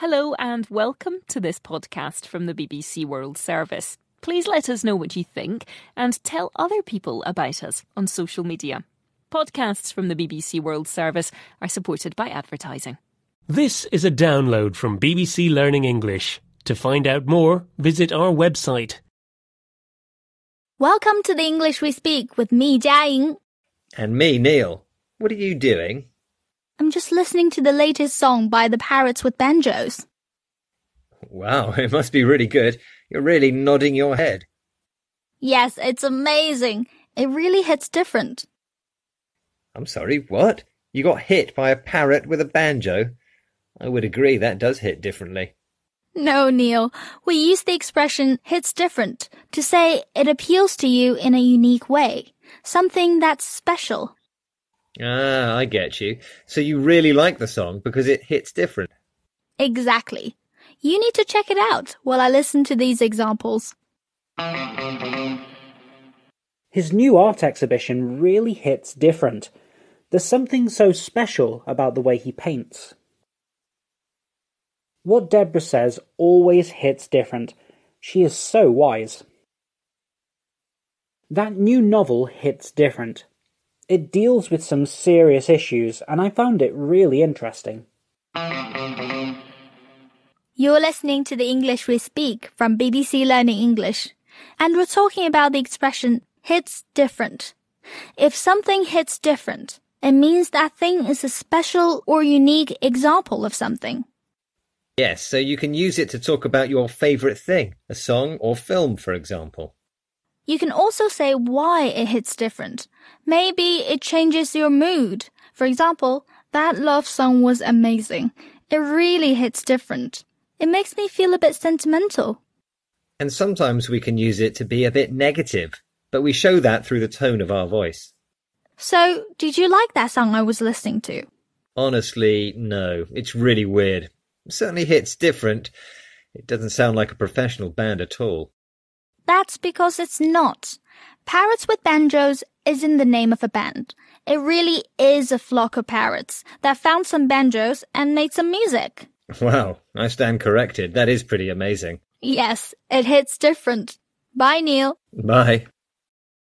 Hello and welcome to this podcast from the BBC World Service. Please let us know what you think and tell other people about us on social media. Podcasts from the BBC World Service are supported by advertising. This is a download from BBC Learning English. To find out more, visit our website. Welcome to the English we speak with me, Jiaying. And me, Neil. What are you doing? I'm just listening to the latest song by the Parrots with Banjos. Wow, it must be really good. You're really nodding your head. Yes, it's amazing. It really hits different. I'm sorry, what? You got hit by a parrot with a banjo? I would agree that does hit differently. No, Neil. We use the expression hits different to say it appeals to you in a unique way. Something that's special. Ah, I get you. So you really like the song because it hits different. Exactly. You need to check it out while I listen to these examples. His new art exhibition really hits different. There's something so special about the way he paints. What Deborah says always hits different. She is so wise. That new novel hits different. It deals with some serious issues, and I found it really interesting. You're listening to the English we speak from BBC Learning English, and we're talking about the expression hits different. If something hits different, it means that thing is a special or unique example of something. Yes, so you can use it to talk about your favourite thing, a song or film, for example. You can also say why it hits different. Maybe it changes your mood. For example, that love song was amazing. It really hits different. It makes me feel a bit sentimental. And sometimes we can use it to be a bit negative, but we show that through the tone of our voice. So, did you like that song I was listening to? Honestly, no. It's really weird. It certainly hits different. It doesn't sound like a professional band at all. That's because it's not. Parrots with Banjos isn't the name of a band. It really is a flock of parrots that found some banjos and made some music. Wow, I stand corrected. That is pretty amazing. Yes, it hits different. Bye, Neil. Bye.